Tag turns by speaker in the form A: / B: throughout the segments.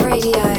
A: Radio.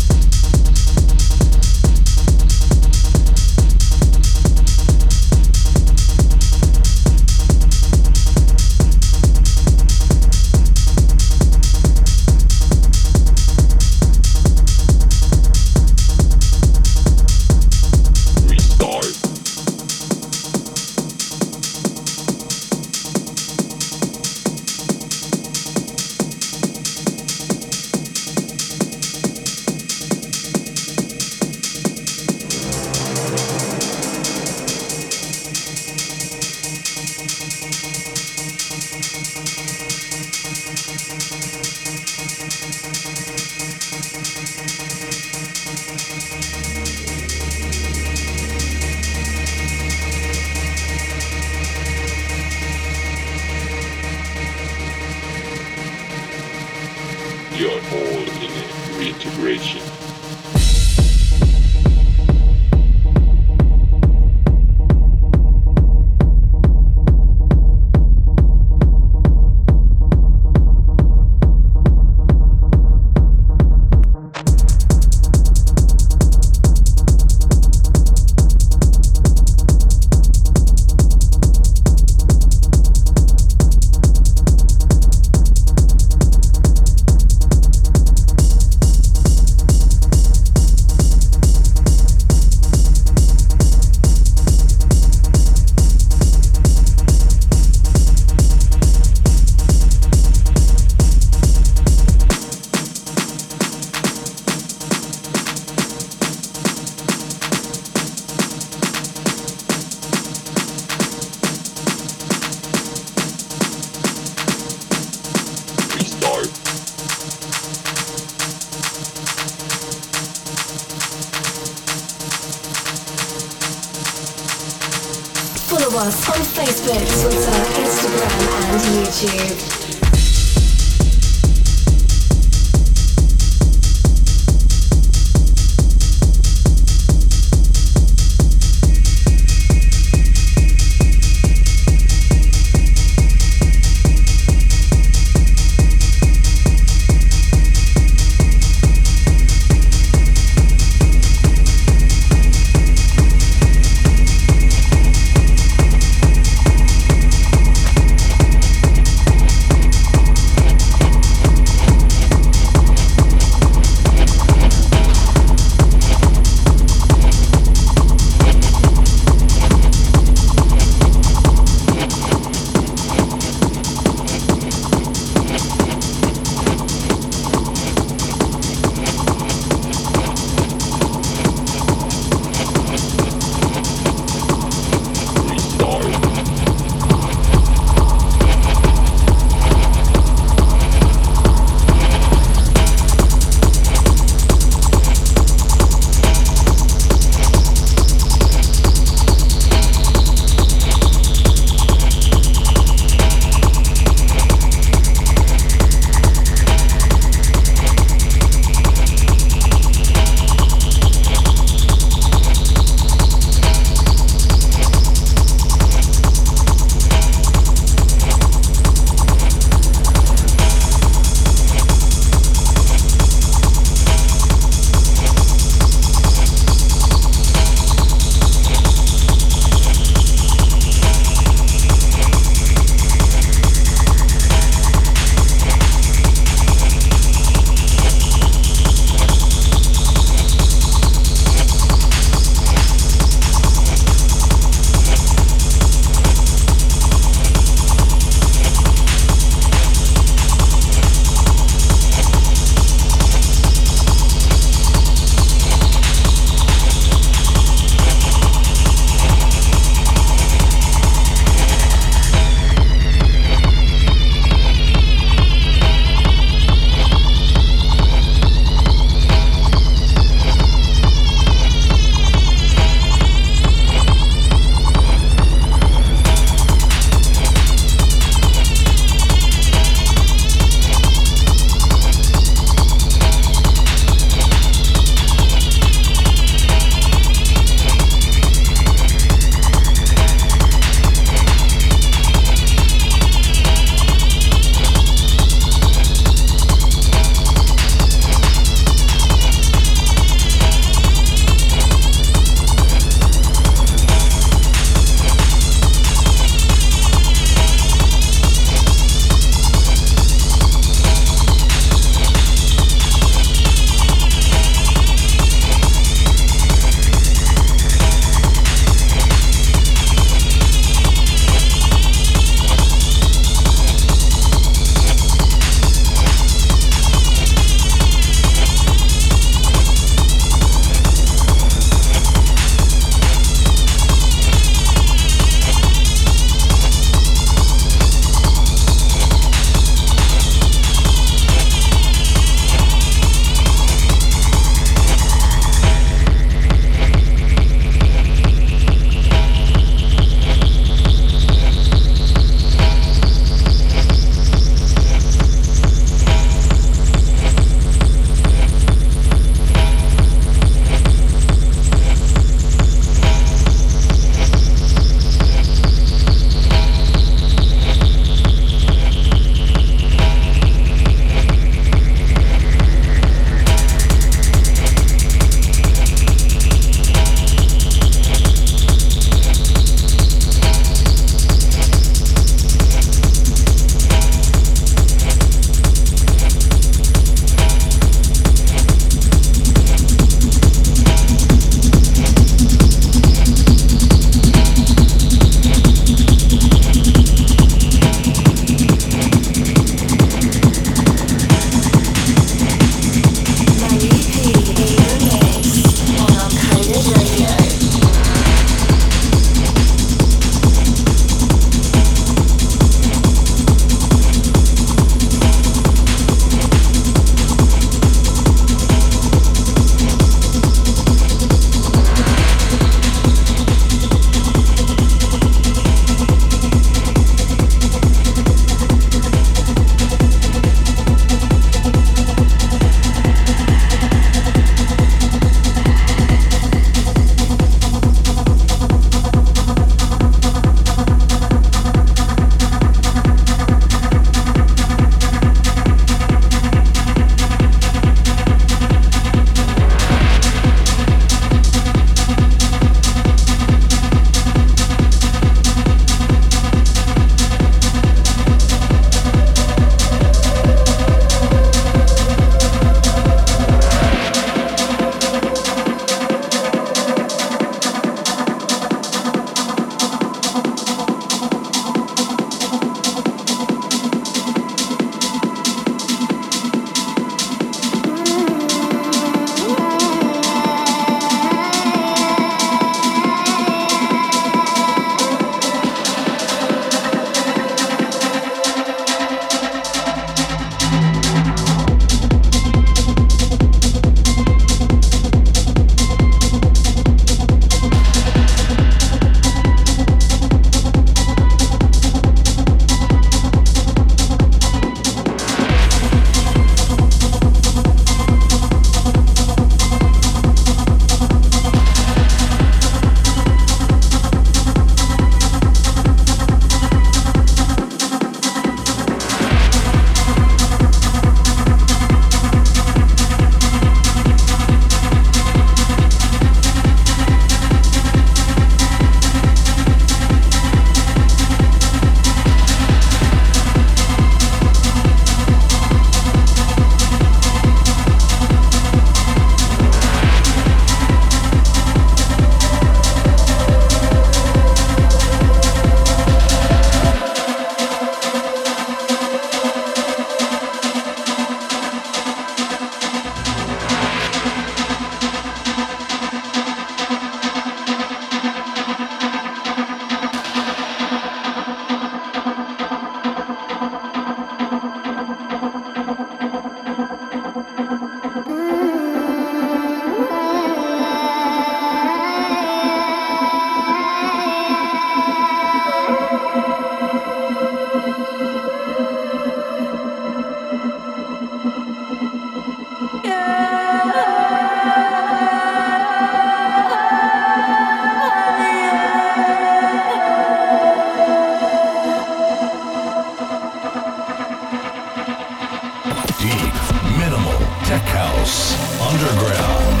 B: Deep, minimal, tech house, underground.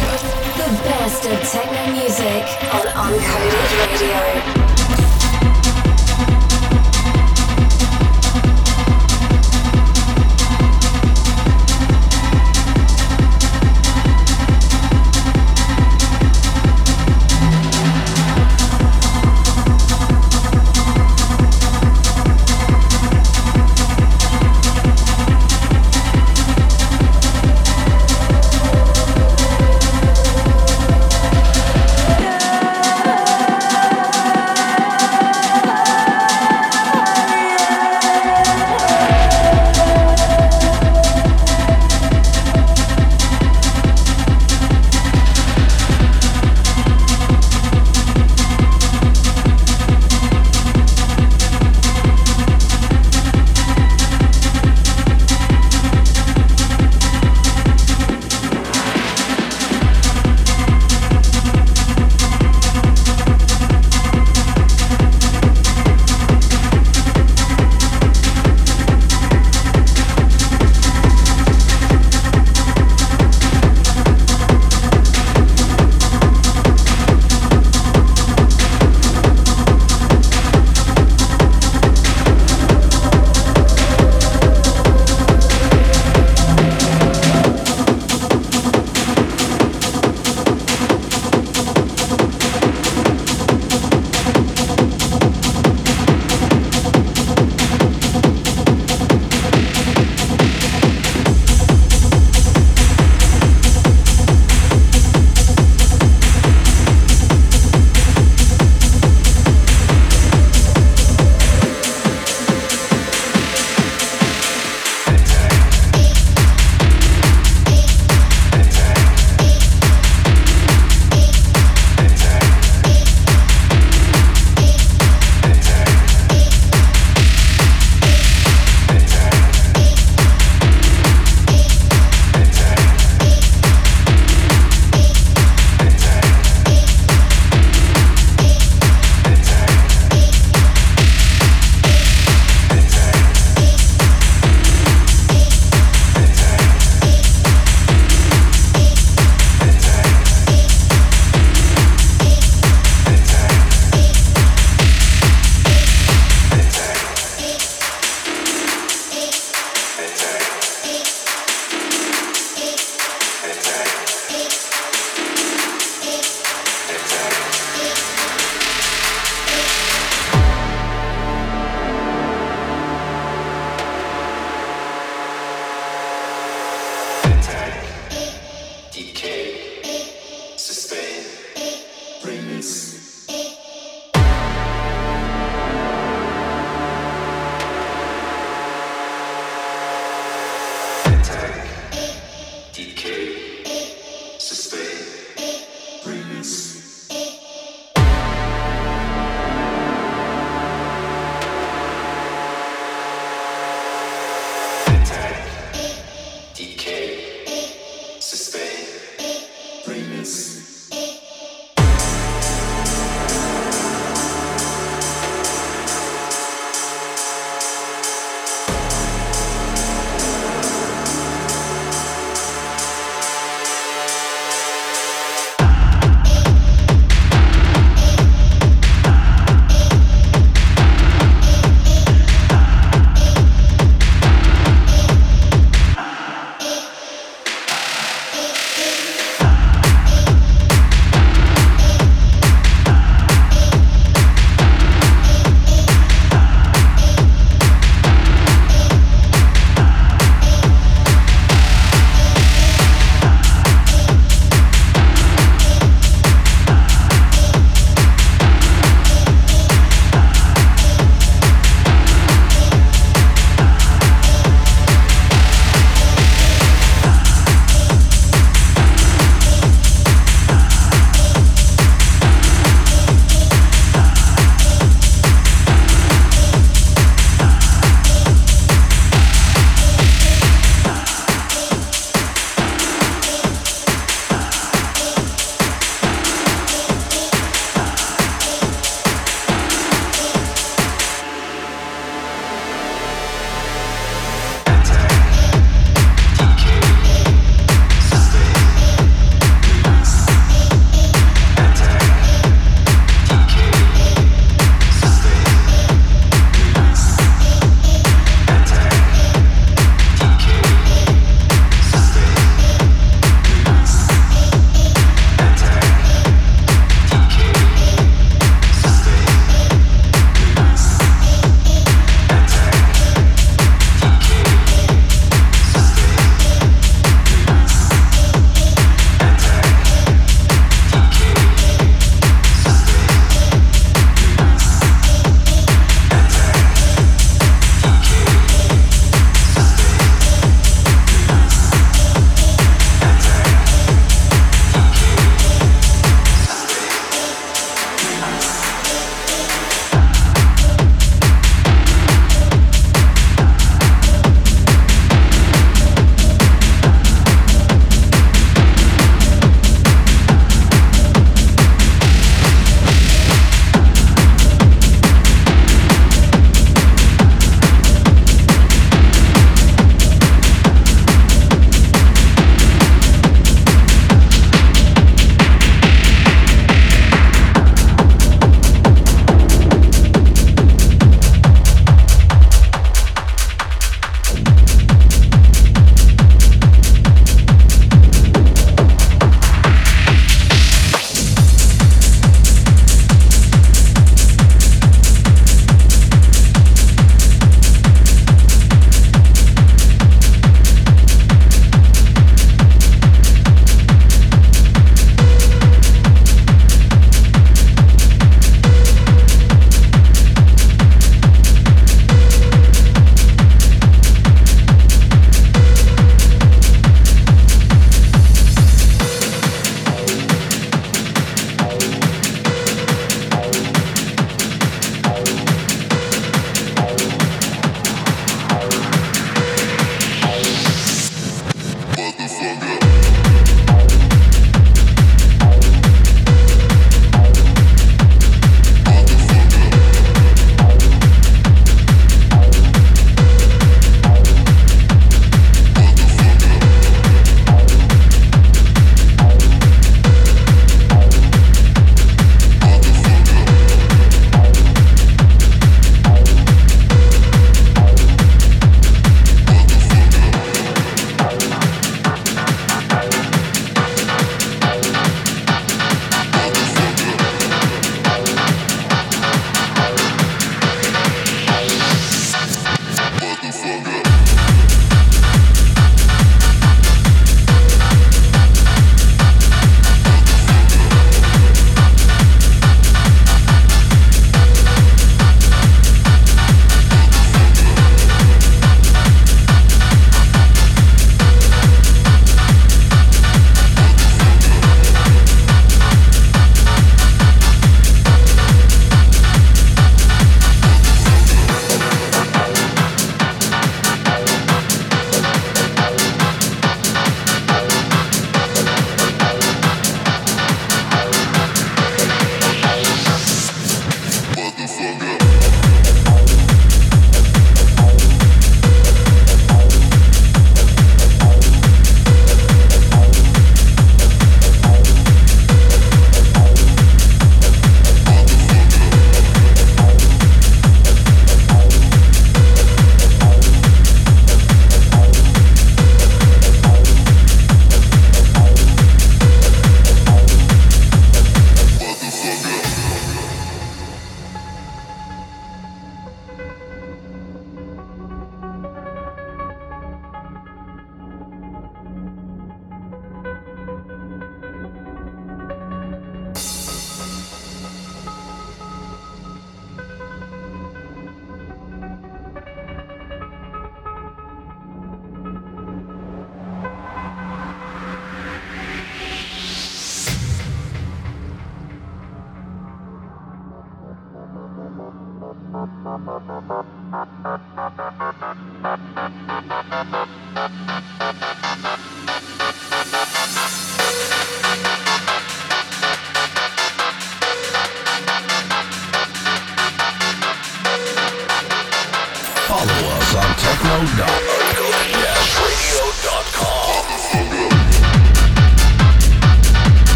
A: The best of techno music on Uncoded Radio.